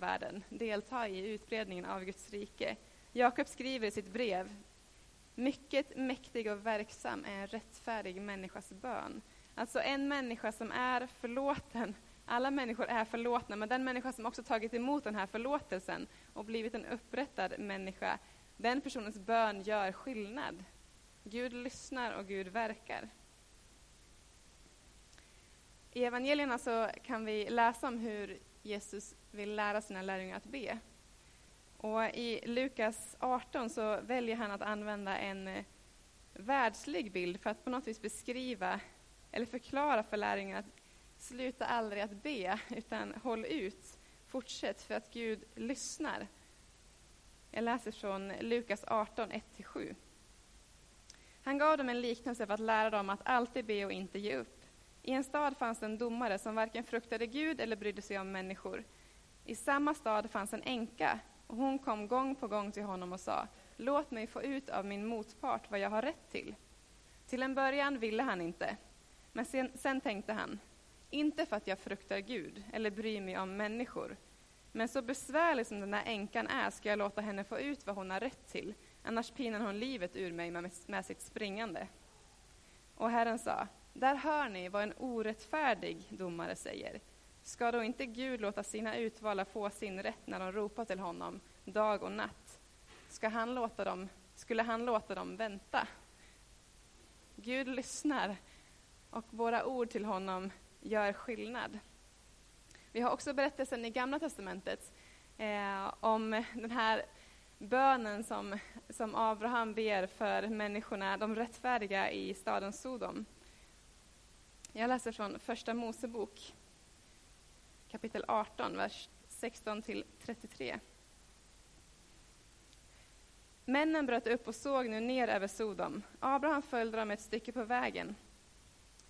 världen, delta i utbredningen av Guds rike. Jakob skriver i sitt brev, mycket mäktig och verksam är en rättfärdig människas bön. Alltså en människa som är förlåten. Alla människor är förlåtna, men den människa som också tagit emot den här förlåtelsen och blivit en upprättad människa, den personens bön gör skillnad. Gud lyssnar och Gud verkar. I evangelierna så kan vi läsa om hur Jesus vill lära sina lärjungar att be. Och I Lukas 18 så väljer han att använda en eh, världslig bild för att på något vis beskriva eller förklara för lärjungarna att sluta aldrig att be, utan håll ut, fortsätt för att Gud lyssnar. Jag läser från Lukas 18, 1-7. Han gav dem en liknelse för att lära dem att alltid be och inte ge upp. I en stad fanns en domare som varken fruktade Gud eller brydde sig om människor. I samma stad fanns en änka, och hon kom gång på gång till honom och sa, låt mig få ut av min motpart vad jag har rätt till. Till en början ville han inte, men sen, sen tänkte han, inte för att jag fruktar Gud eller bryr mig om människor, men så besvärlig som den där änkan är ska jag låta henne få ut vad hon har rätt till, annars pinar hon livet ur mig med, med sitt springande. Och Herren sa, där hör ni vad en orättfärdig domare säger. Ska då inte Gud låta sina utvalda få sin rätt när de ropar till honom dag och natt? Ska han låta dem, skulle han låta dem vänta? Gud lyssnar och våra ord till honom gör skillnad. Vi har också berättelsen i Gamla testamentet eh, om den här bönen som, som Abraham ber för människorna, de rättfärdiga i staden Sodom. Jag läser från Första Mosebok, kapitel 18, vers 16 33. Männen bröt upp och såg nu ner över Sodom. Abraham följde dem ett stycke på vägen.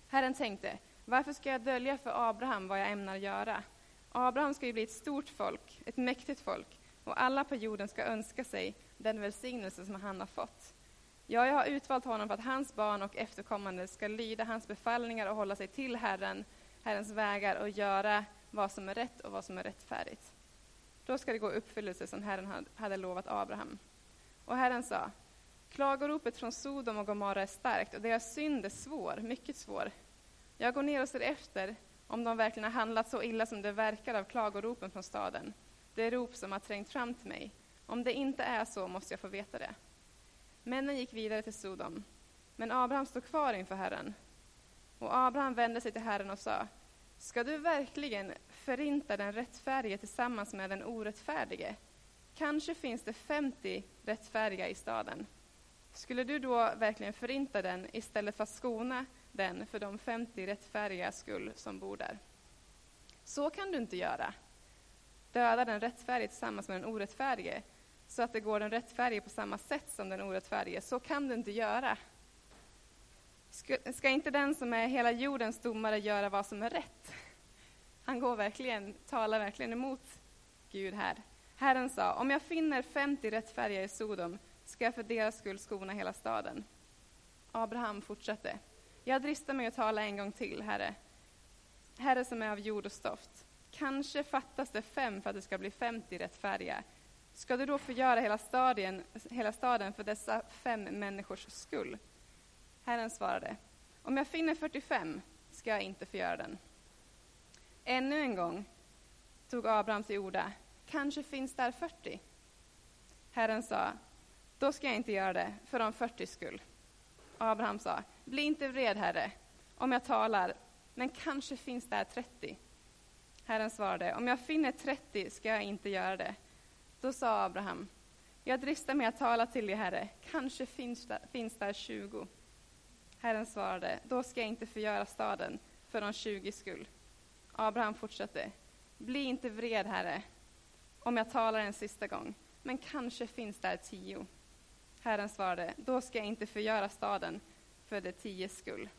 Herren tänkte, varför ska jag dölja för Abraham vad jag ämnar göra? Abraham ska ju bli ett stort folk, ett mäktigt folk, och alla på jorden ska önska sig den välsignelse som han har fått. Ja, jag har utvalt honom för att hans barn och efterkommande ska lyda hans befallningar och hålla sig till Herren, Herrens vägar och göra vad som är rätt och vad som är rättfärdigt. Då ska det gå uppfyllelse som Herren hade lovat Abraham. Och Herren sa, klagoropet från Sodom och Gomorra är starkt och deras synd är svår, mycket svår. Jag går ner och ser efter om de verkligen har handlat så illa som det verkar av klagoropen från staden, det rop som har trängt fram till mig. Om det inte är så måste jag få veta det. Männen gick vidare till Sodom, men Abraham stod kvar inför Herren. Och Abraham vände sig till Herren och sa, ska du verkligen förinta den rättfärdige tillsammans med den orättfärdige? Kanske finns det 50 rättfärdiga i staden. Skulle du då verkligen förinta den istället för att skona den för de 50 rättfärdiga skull som bor där? Så kan du inte göra. Döda den rättfärdige tillsammans med den orättfärdige så att det går den rättfärdige på samma sätt som den orättfärdige. Så kan du inte göra. Ska inte den som är hela jordens domare göra vad som är rätt? Han går verkligen, talar verkligen emot Gud här. Herren sa, om jag finner 50 rättfärdiga i Sodom ska jag för deras skull skona hela staden. Abraham fortsatte, jag dristar mig att tala en gång till, Herre. Herre som är av jord och stoft. Kanske fattas det fem för att det ska bli 50 rättfärdiga. Ska du då förgöra hela, stadien, hela staden för dessa fem människors skull? Herren svarade, om jag finner 45 ska jag inte förgöra den. Ännu en gång tog Abraham till orda, kanske finns där 40. Herren sa, då ska jag inte göra det för de 40 skull. Abraham sa, bli inte vred, Herre, om jag talar, men kanske finns där 30. Herren svarade, om jag finner 30 ska jag inte göra det då sa Abraham, jag dristar mig att tala till dig, Herre, kanske finns där, finns där 20. Herren svarade, då ska jag inte förgöra staden för de 20 skull. Abraham fortsatte, bli inte vred, Herre, om jag talar en sista gång, men kanske finns där tio. Herren svarade, då ska jag inte förgöra staden för de tio skull.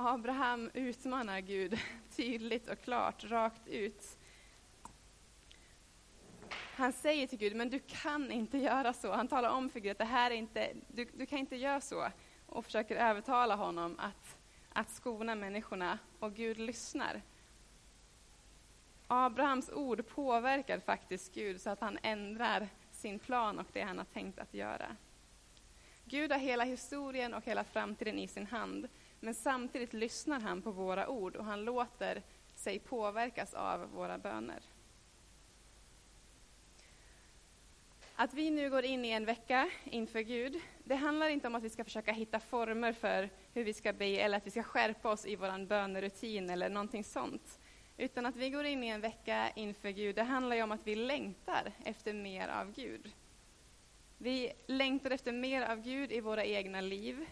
Abraham utmanar Gud tydligt och klart, rakt ut. Han säger till Gud, men du kan inte göra så. Han talar om för Gud att det här är inte, du, du kan inte göra så. Och försöker övertala honom att att skona människorna och Gud lyssnar. Abrahams ord påverkar faktiskt Gud så att han ändrar sin plan och det han har tänkt att göra. Gud har hela historien och hela framtiden i sin hand, men samtidigt lyssnar han på våra ord och han låter sig påverkas av våra böner. Att vi nu går in i en vecka inför Gud, det handlar inte om att vi ska försöka hitta former för hur vi ska be eller att vi ska skärpa oss i vår bönerutin eller någonting sånt. Utan att vi går in i en vecka inför Gud, det handlar ju om att vi längtar efter mer av Gud. Vi längtar efter mer av Gud i våra egna liv.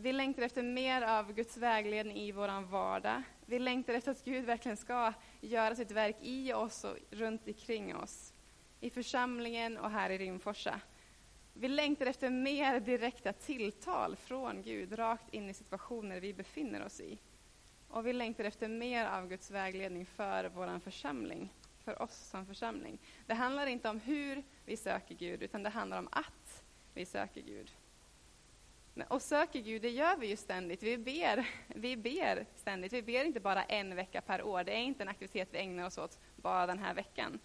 Vi längtar efter mer av Guds vägledning i vår vardag. Vi längtar efter att Gud verkligen ska göra sitt verk i oss och runt omkring oss. I församlingen och här i Rimforsa. Vi längtar efter mer direkta tilltal från Gud rakt in i situationer vi befinner oss i. Och vi längtar efter mer av Guds vägledning för vår församling, för oss som församling. Det handlar inte om hur vi söker Gud, utan det handlar om att vi söker Gud. Och söker Gud, det gör vi ju ständigt. Vi ber, vi ber ständigt. Vi ber inte bara en vecka per år. Det är inte en aktivitet vi ägnar oss åt bara den här veckan.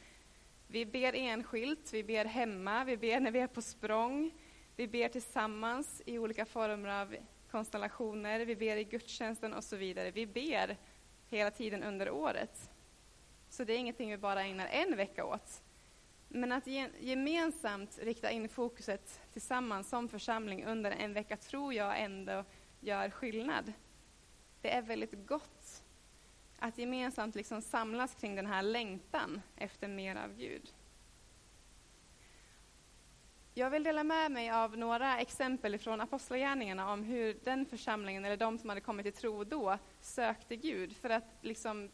Vi ber enskilt, vi ber hemma, vi ber när vi är på språng. Vi ber tillsammans i olika former av konstellationer, vi ber i gudstjänsten och så vidare. Vi ber hela tiden under året. Så det är ingenting vi bara ägnar en vecka åt. Men att gemensamt rikta in fokuset tillsammans som församling under en vecka tror jag ändå gör skillnad. Det är väldigt gott att gemensamt liksom samlas kring den här längtan efter mer av Gud. Jag vill dela med mig av några exempel från Apostlagärningarna om hur den församlingen, eller de som hade kommit till tro då, sökte Gud för att liksom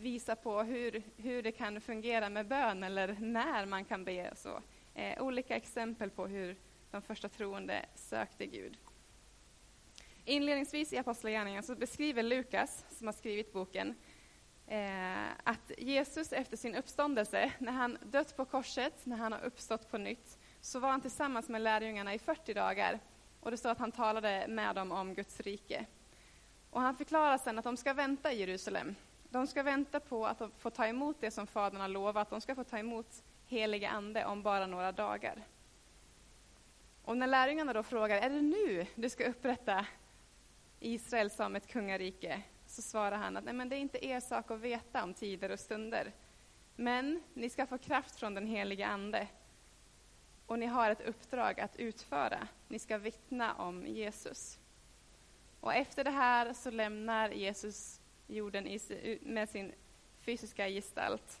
visa på hur, hur det kan fungera med bön eller när man kan be. Så. Eh, olika exempel på hur de första troende sökte Gud. Inledningsvis i Apostlagärningarna så beskriver Lukas, som har skrivit boken, eh, att Jesus efter sin uppståndelse, när han dött på korset, när han har uppstått på nytt, så var han tillsammans med lärjungarna i 40 dagar. Och det står att han talade med dem om Guds rike. Och han förklarar sen att de ska vänta i Jerusalem. De ska vänta på att få ta emot det som Fadern har lovat. De ska få ta emot helige Ande om bara några dagar. Och när lärjungarna då frågar, är det nu du ska upprätta Israel som ett kungarike? Så svarar han att Nej, men det är inte er sak att veta om tider och stunder. Men ni ska få kraft från den helige Ande och ni har ett uppdrag att utföra. Ni ska vittna om Jesus. Och efter det här så lämnar Jesus jorden med sin fysiska gestalt.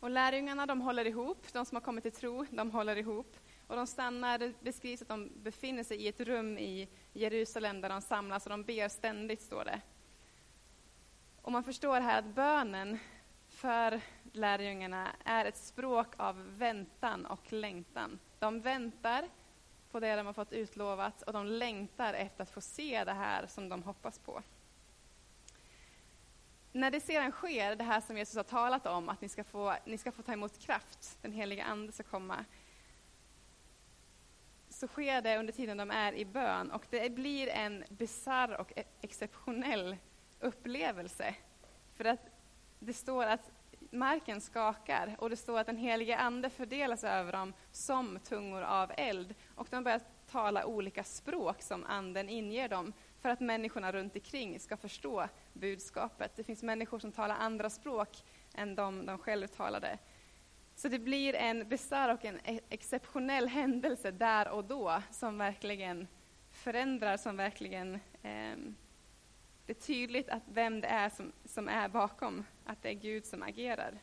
Och lärjungarna de håller ihop, de som har kommit till tro, de håller ihop. Och de stannar, det beskrivs att de befinner sig i ett rum i Jerusalem där de samlas och de ber ständigt, står det. Och man förstår här att bönen för lärjungarna är ett språk av väntan och längtan. De väntar på det de har fått utlovat och de längtar efter att få se det här som de hoppas på. När det sedan sker, det här som Jesus har talat om, att ni ska få, ni ska få ta emot kraft, den heliga Ande ska komma, så sker det under tiden de är i bön och det blir en bizarr och e- exceptionell upplevelse. För att det står att marken skakar och det står att den helige Ande fördelas över dem som tungor av eld. Och de börjar tala olika språk som Anden inger dem för att människorna runt omkring ska förstå budskapet. Det finns människor som talar andra språk än de de själva talade. Så det blir en bisarr och en e- exceptionell händelse där och då som verkligen förändrar, som verkligen eh, det är tydligt att vem det är som, som är bakom, att det är Gud som agerar.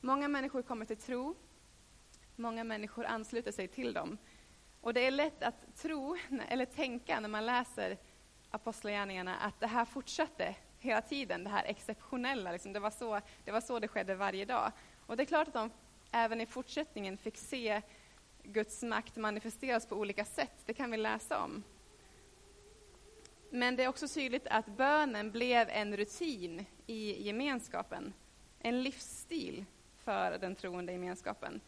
Många människor kommer till tro, många människor ansluter sig till dem. Och det är lätt att tro, eller tänka när man läser Apostlagärningarna, att det här fortsatte hela tiden, det här exceptionella. Liksom. Det, var så, det var så det skedde varje dag. Och det är klart att de även i fortsättningen fick se Guds makt manifesteras på olika sätt, det kan vi läsa om. Men det är också tydligt att bönen blev en rutin i gemenskapen, en livsstil för den troende gemenskapen.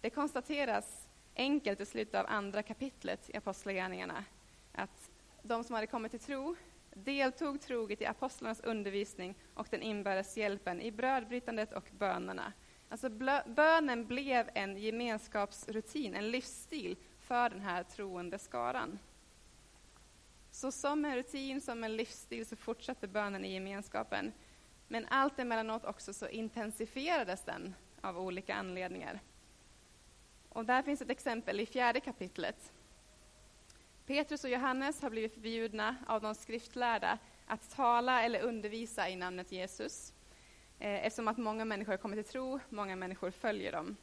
Det konstateras enkelt i slutet av andra kapitlet i Apostlagärningarna att de som hade kommit till tro deltog troget i apostlarnas undervisning och den inbördes hjälpen i brödbrytandet och bönerna. Alltså bönen blev en gemenskapsrutin, en livsstil för den här troende skaran. Så som en rutin, som en livsstil, så fortsatte bönen i gemenskapen. Men allt emellanåt också så intensifierades den av olika anledningar. Och där finns ett exempel i fjärde kapitlet. Petrus och Johannes har blivit förbjudna av de skriftlärda att tala eller undervisa i namnet Jesus, eh, eftersom att många människor har kommit till tro, många människor följer dem.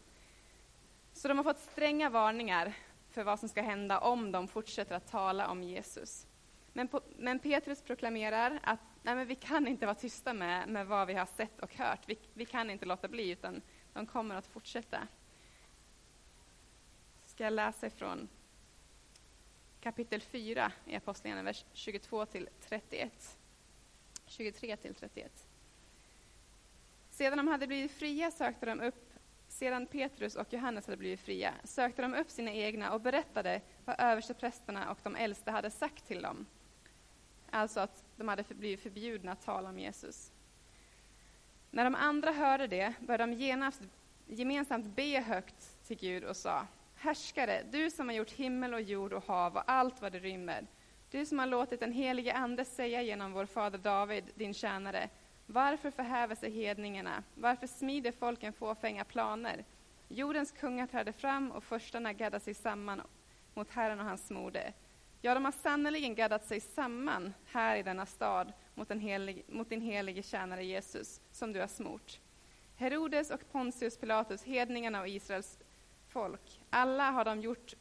Så de har fått stränga varningar för vad som ska hända om de fortsätter att tala om Jesus. Men, på, men Petrus proklamerar att nej, men vi kan inte vara tysta med, med vad vi har sett och hört. Vi, vi kan inte låta bli, utan de kommer att fortsätta. Ska jag läsa ifrån kapitel 4 i Apostlagärningarna, vers 22 till 31. 23 till 31. Sedan de hade blivit fria sökte de upp, sedan Petrus och Johannes hade blivit fria, sökte de upp sina egna och berättade vad översteprästerna och de äldste hade sagt till dem. Alltså att de hade blivit förbjudna att tala om Jesus. När de andra hörde det började de genast gemensamt be högt till Gud och sa Härskare, du som har gjort himmel och jord och hav och allt vad det rymmer. Du som har låtit den helige Ande säga genom vår fader David, din tjänare, varför förhäver sig hedningarna? Varför smider folken fåfänga planer? Jordens kungar träder fram och förstarna gaddar sig samman mot Herren och hans mode. Ja, de har sannerligen gaddat sig samman här i denna stad mot, helig, mot din helige tjänare Jesus, som du har smort. Herodes och Pontius Pilatus, hedningarna och Israels folk, alla har de gjort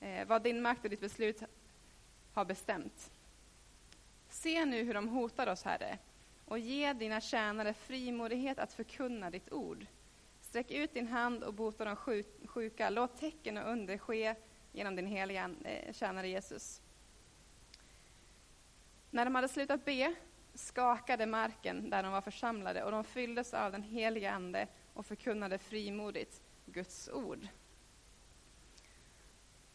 eh, vad din makt och ditt beslut har bestämt. Se nu hur de hotar oss, Herre, och ge dina tjänare frimodighet att förkunna ditt ord. Sträck ut din hand och bota de sjuka, låt tecken och under ske genom din heliga eh, tjänare Jesus. När de hade slutat be skakade marken där de var församlade och de fylldes av den heliga Ande och förkunnade frimodigt Guds ord.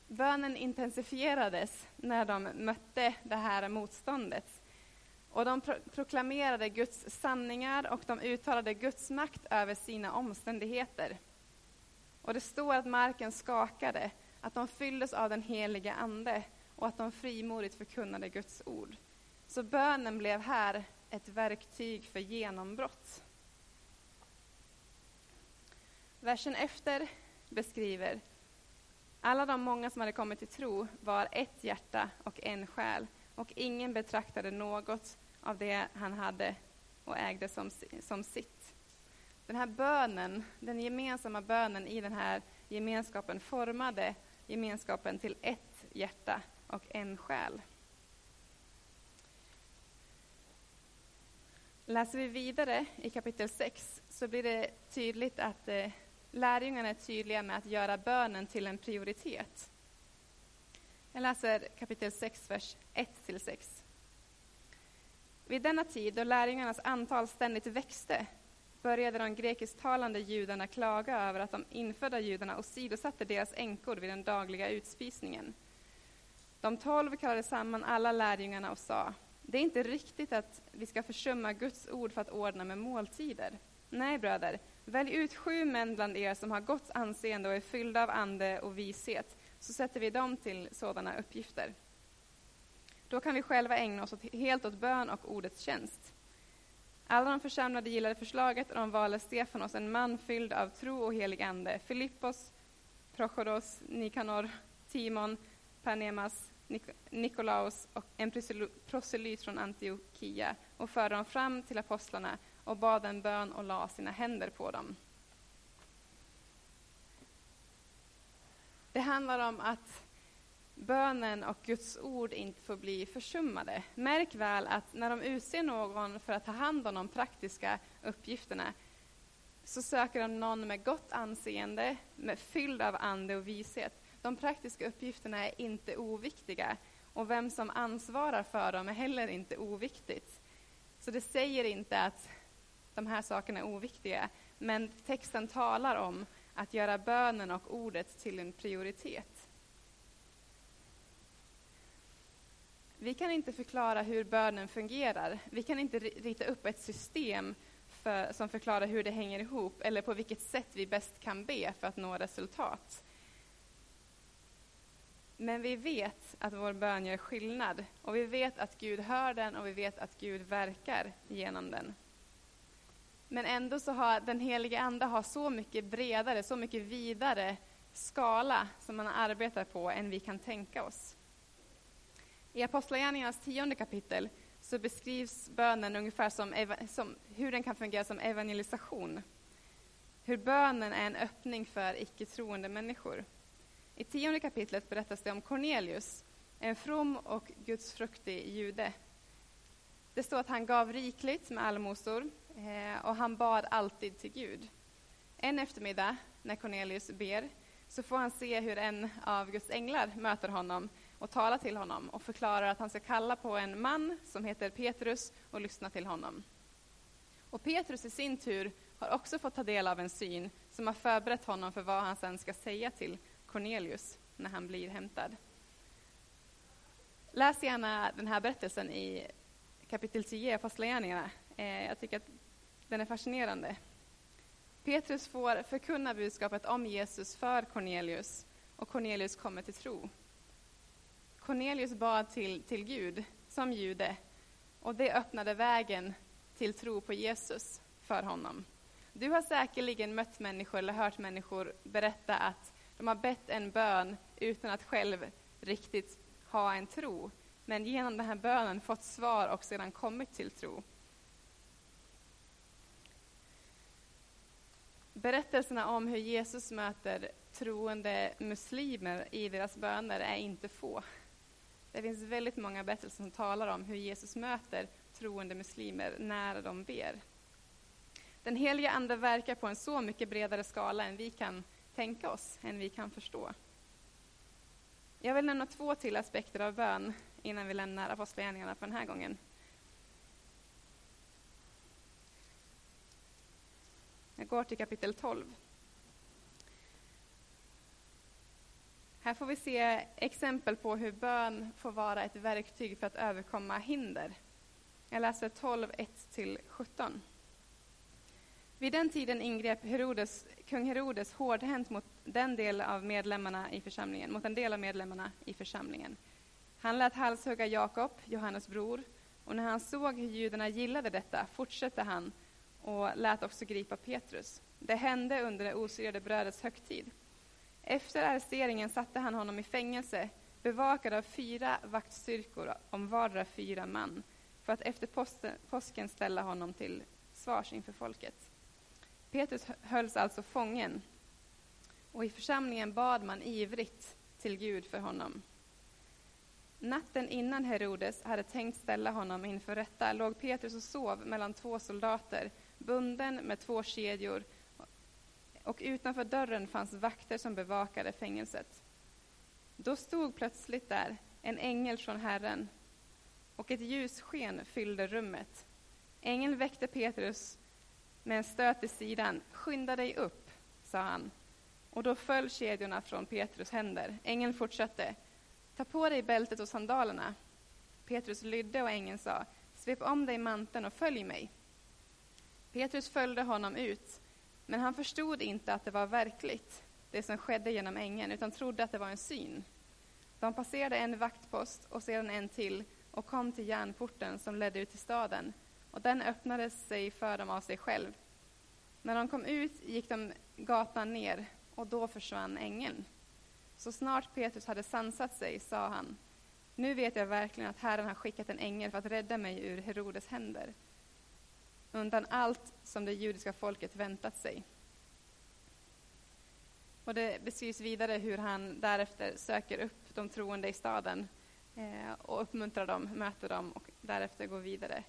Bönen intensifierades när de mötte det här motståndet. Och de pro proklamerade Guds sanningar och de uttalade Guds makt över sina omständigheter. Och det står att marken skakade att de fylldes av den helige Ande och att de frimodigt förkunnade Guds ord. Så bönen blev här ett verktyg för genombrott. Versen efter beskriver alla de många som hade kommit till tro var ett hjärta och en själ och ingen betraktade något av det han hade och ägde som, som sitt. Den här bönen, den gemensamma bönen i den här gemenskapen formade gemenskapen till ett hjärta och en själ. Läser vi vidare i kapitel 6 så blir det tydligt att eh, lärjungarna är tydliga med att göra bönen till en prioritet. Jag läser kapitel 6, vers 1-6. Vid denna tid, då lärjungarnas antal ständigt växte, började de grekisktalande judarna klaga över att de infödda judarna åsidosatte deras änkor vid den dagliga utspisningen. De tolv kallade samman alla lärjungarna och sa, det är inte riktigt att vi ska försumma Guds ord för att ordna med måltider. Nej, bröder, välj ut sju män bland er som har gott anseende och är fyllda av ande och vishet, så sätter vi dem till sådana uppgifter. Då kan vi själva ägna oss helt åt bön och ordets tjänst. Alla de församlade gillade förslaget och de valde Stefanos, en man fylld av tro och helig ande, Filippos, Prochoros, Nikanor, Timon, Panemas, Nik Nikolaus och en proselyt från Antiochia och förde dem fram till apostlarna och bad en bön och la sina händer på dem. Det handlar om att bönen och Guds ord inte får bli försummade. Märk väl att när de utser någon för att ta hand om de praktiska uppgifterna så söker de någon med gott anseende, med fylld av ande och vishet. De praktiska uppgifterna är inte oviktiga och vem som ansvarar för dem är heller inte oviktigt. Så det säger inte att de här sakerna är oviktiga, men texten talar om att göra bönen och ordet till en prioritet. Vi kan inte förklara hur bönen fungerar. Vi kan inte rita upp ett system för, som förklarar hur det hänger ihop eller på vilket sätt vi bäst kan be för att nå resultat. Men vi vet att vår bön gör skillnad och vi vet att Gud hör den och vi vet att Gud verkar genom den. Men ändå så har den helige Ande har så mycket bredare, så mycket vidare skala som man arbetar på än vi kan tänka oss. I Apostlagärningarnas tionde kapitel så beskrivs bönen ungefär som, som, hur den kan fungera som evangelisation. Hur bönen är en öppning för icke-troende människor. I tionde kapitlet berättas det om Cornelius, en from och gudsfruktig jude. Det står att han gav rikligt med allmosor eh, och han bad alltid till Gud. En eftermiddag, när Cornelius ber, så får han se hur en av Guds änglar möter honom och talar till honom och förklarar att han ska kalla på en man som heter Petrus och lyssna till honom. Och Petrus i sin tur har också fått ta del av en syn som har förberett honom för vad han sen ska säga till Cornelius när han blir hämtad. Läs gärna den här berättelsen i kapitel 10 i Apostlagärningarna. Eh, jag tycker att den är fascinerande. Petrus får förkunna budskapet om Jesus för Cornelius och Cornelius kommer till tro. Cornelius bad till, till Gud som jude och det öppnade vägen till tro på Jesus för honom. Du har säkerligen mött människor eller hört människor berätta att de har bett en bön utan att själv riktigt ha en tro, men genom den här bönen fått svar och sedan kommit till tro. Berättelserna om hur Jesus möter troende muslimer i deras böner är inte få. Det finns väldigt många berättelser som talar om hur Jesus möter troende muslimer när de ber. Den heliga Ande verkar på en så mycket bredare skala än vi kan tänka oss, än vi kan förstå. Jag vill nämna två till aspekter av bön innan vi lämnar Apostlagärningarna för den här gången. Jag går till kapitel 12. Här får vi se exempel på hur bön får vara ett verktyg för att överkomma hinder. Jag läser 12, 1-17. Vid den tiden ingrep Herodes, kung Herodes hårdhänt mot den del av medlemmarna i församlingen, mot en del av medlemmarna i församlingen. Han lät halshugga Jakob, Johannes bror, och när han såg hur judarna gillade detta fortsatte han och lät också gripa Petrus. Det hände under det osyrade brödets högtid. Efter arresteringen satte han honom i fängelse, bevakad av fyra vaktstyrkor om vardera fyra man, för att efter påsken ställa honom till svars inför folket. Petrus hölls alltså fången, och i församlingen bad man ivrigt till Gud för honom. Natten innan Herodes hade tänkt ställa honom inför rätta låg Petrus och sov mellan två soldater, bunden med två kedjor och utanför dörren fanns vakter som bevakade fängelset. Då stod plötsligt där en ängel från Herren, och ett ljussken fyllde rummet. Ängeln väckte Petrus med en stöt i sidan. Skynda dig upp, sa han. Och då föll kedjorna från Petrus händer. Ängeln fortsatte. Ta på dig bältet och sandalerna. Petrus lydde och ängeln sa, svep om dig manteln och följ mig. Petrus följde honom ut men han förstod inte att det var verkligt, det som skedde genom ängeln, utan trodde att det var en syn. De passerade en vaktpost och sedan en till och kom till järnporten som ledde ut till staden, och den öppnade sig för dem av sig själv. När de kom ut gick de gatan ner, och då försvann ängeln. Så snart Petrus hade sansat sig sa han, nu vet jag verkligen att Herren har skickat en ängel för att rädda mig ur Herodes händer undan allt som det judiska folket väntat sig. Och det beskrivs vidare hur han därefter söker upp de troende i staden eh, och uppmuntrar dem, möter dem och därefter går vidare.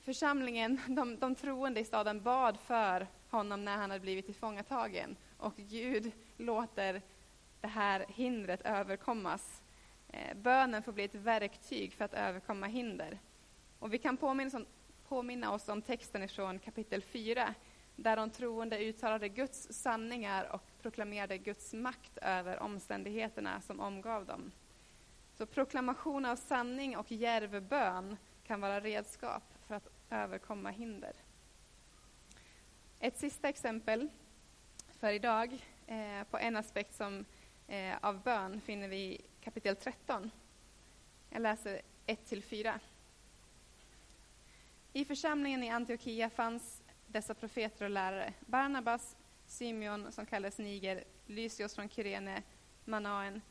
Församlingen, de, de troende i staden, bad för honom när han hade blivit tillfångatagen och Gud låter det här hindret överkommas. Eh, bönen får bli ett verktyg för att överkomma hinder. Och vi kan påminna oss, om, påminna oss om texten från kapitel 4, där de troende uttalade Guds sanningar och proklamerade Guds makt över omständigheterna som omgav dem. Så proklamation av sanning och djärv bön kan vara redskap för att överkomma hinder. Ett sista exempel för idag eh, på en aspekt som, eh, av bön finner vi i kapitel 13. Jag läser 1-4. I församlingen i Antiochia fanns dessa profeter och lärare. Barnabas, Symeon som kallades Niger, Lysios från Kyrene, Manaen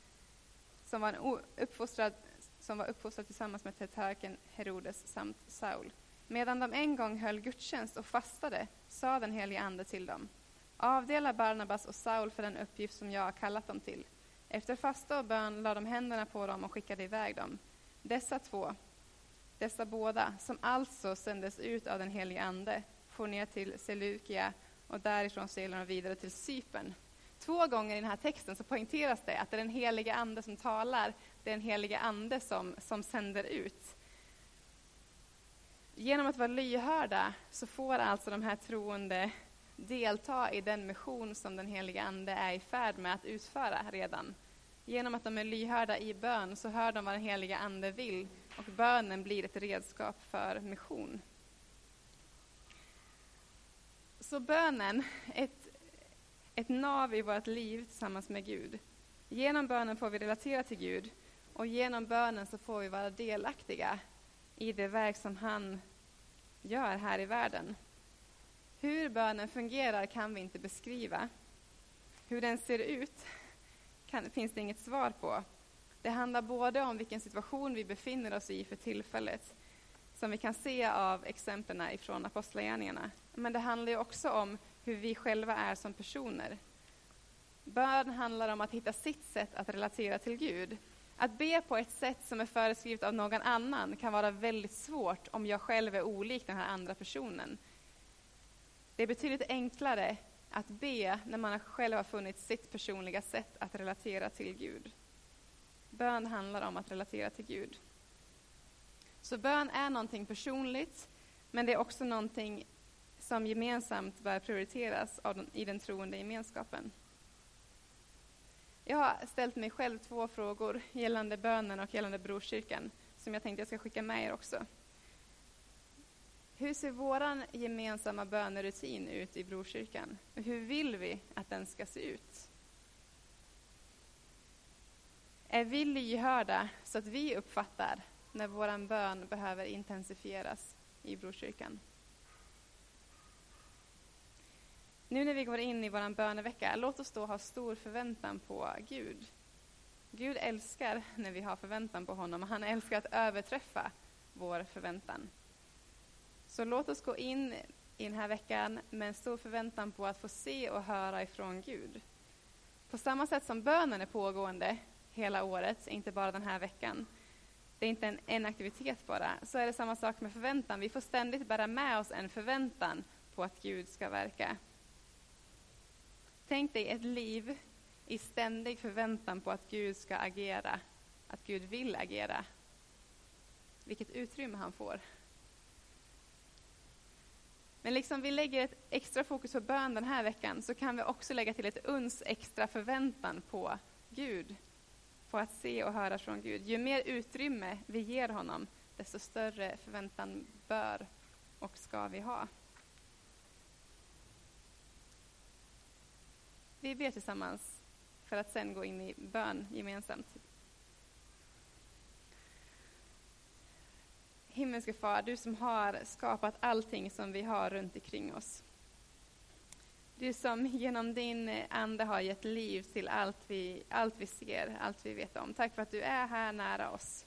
som var, uppfostrad, som var uppfostrad tillsammans med tetrarken Herodes samt Saul. Medan de en gång höll gudstjänst och fastade sa den helige Ande till dem Avdela Barnabas och Saul för den uppgift som jag har kallat dem till. Efter fasta och bön lade de händerna på dem och skickade iväg dem. Dessa två, dessa båda, som alltså sändes ut av den helige Ande, for ner till Seleukia och därifrån seglade de vidare till Cypern. Två gånger i den här texten så poängteras det att det är den helige Ande som talar, det är den helige Ande som, som sänder ut. Genom att vara lyhörda så får alltså de här troende delta i den mission som den helige Ande är i färd med att utföra redan. Genom att de är lyhörda i bön så hör de vad den helige Ande vill och bönen blir ett redskap för mission. Så bönen, ett, ett nav i vårt liv tillsammans med Gud. Genom bönen får vi relatera till Gud och genom bönen så får vi vara delaktiga i det verk som han gör här i världen. Hur bönen fungerar kan vi inte beskriva. Hur den ser ut kan, finns det inget svar på. Det handlar både om vilken situation vi befinner oss i för tillfället, som vi kan se av exemplen ifrån Apostlagärningarna. Men det handlar också om hur vi själva är som personer. Bön handlar om att hitta sitt sätt att relatera till Gud. Att be på ett sätt som är föreskrivet av någon annan kan vara väldigt svårt om jag själv är olik den här andra personen. Det är betydligt enklare att be när man själv har funnit sitt personliga sätt att relatera till Gud. Bön handlar om att relatera till Gud. Så bön är någonting personligt, men det är också någonting som gemensamt bör prioriteras den, i den troende gemenskapen. Jag har ställt mig själv två frågor gällande bönen och gällande Brorskyrkan, som jag tänkte jag ska skicka med er också. Hur ser vår gemensamma bönerutin ut i Brokyrkan? Hur vill vi att den ska se ut? Är vi lyhörda så att vi uppfattar när vår bön behöver intensifieras i Brokyrkan? Nu när vi går in i vår bönevecka, låt oss då ha stor förväntan på Gud. Gud älskar när vi har förväntan på honom och han älskar att överträffa vår förväntan. Så låt oss gå in i den här veckan med en stor förväntan på att få se och höra ifrån Gud. På samma sätt som bönen är pågående hela året, inte bara den här veckan, det är inte en, en aktivitet bara, så är det samma sak med förväntan. Vi får ständigt bära med oss en förväntan på att Gud ska verka. Tänk dig ett liv i ständig förväntan på att Gud ska agera, att Gud vill agera. Vilket utrymme han får. Men liksom vi lägger ett extra fokus på bön den här veckan så kan vi också lägga till ett uns extra förväntan på Gud. På att se och höra från Gud. Ju mer utrymme vi ger honom, desto större förväntan bör och ska vi ha. Vi ber tillsammans för att sen gå in i bön gemensamt. Himmelske Far, du som har skapat allting som vi har runt omkring oss. Du som genom din Ande har gett liv till allt vi, allt vi ser, allt vi vet om. Tack för att du är här nära oss.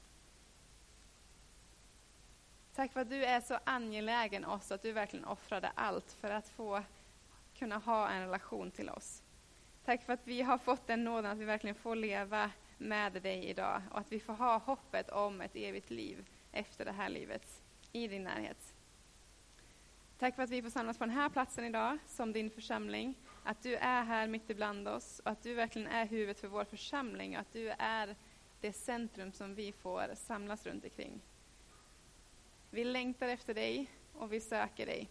Tack för att du är så angelägen oss, att du verkligen offrade allt för att få kunna ha en relation till oss. Tack för att vi har fått den nåden att vi verkligen får leva med dig idag och att vi får ha hoppet om ett evigt liv efter det här livet i din närhet. Tack för att vi får samlas på den här platsen idag som din församling. Att du är här mitt ibland oss och att du verkligen är huvudet för vår församling och att du är det centrum som vi får samlas runt omkring. Vi längtar efter dig och vi söker dig.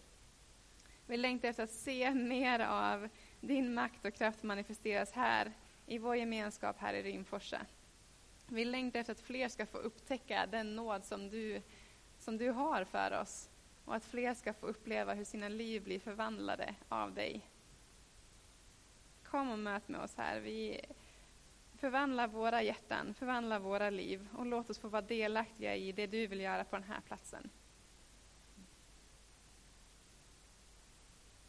Vi längtar efter att se mer av din makt och kraft manifesteras här i vår gemenskap här i Rimforsa. Vi längtar efter att fler ska få upptäcka den nåd som du, som du har för oss och att fler ska få uppleva hur sina liv blir förvandlade av dig. Kom och möt med oss här. Vi förvandlar våra hjärtan, förvandlar våra liv och låt oss få vara delaktiga i det du vill göra på den här platsen.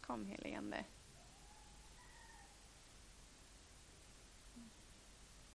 Kom helige Ande.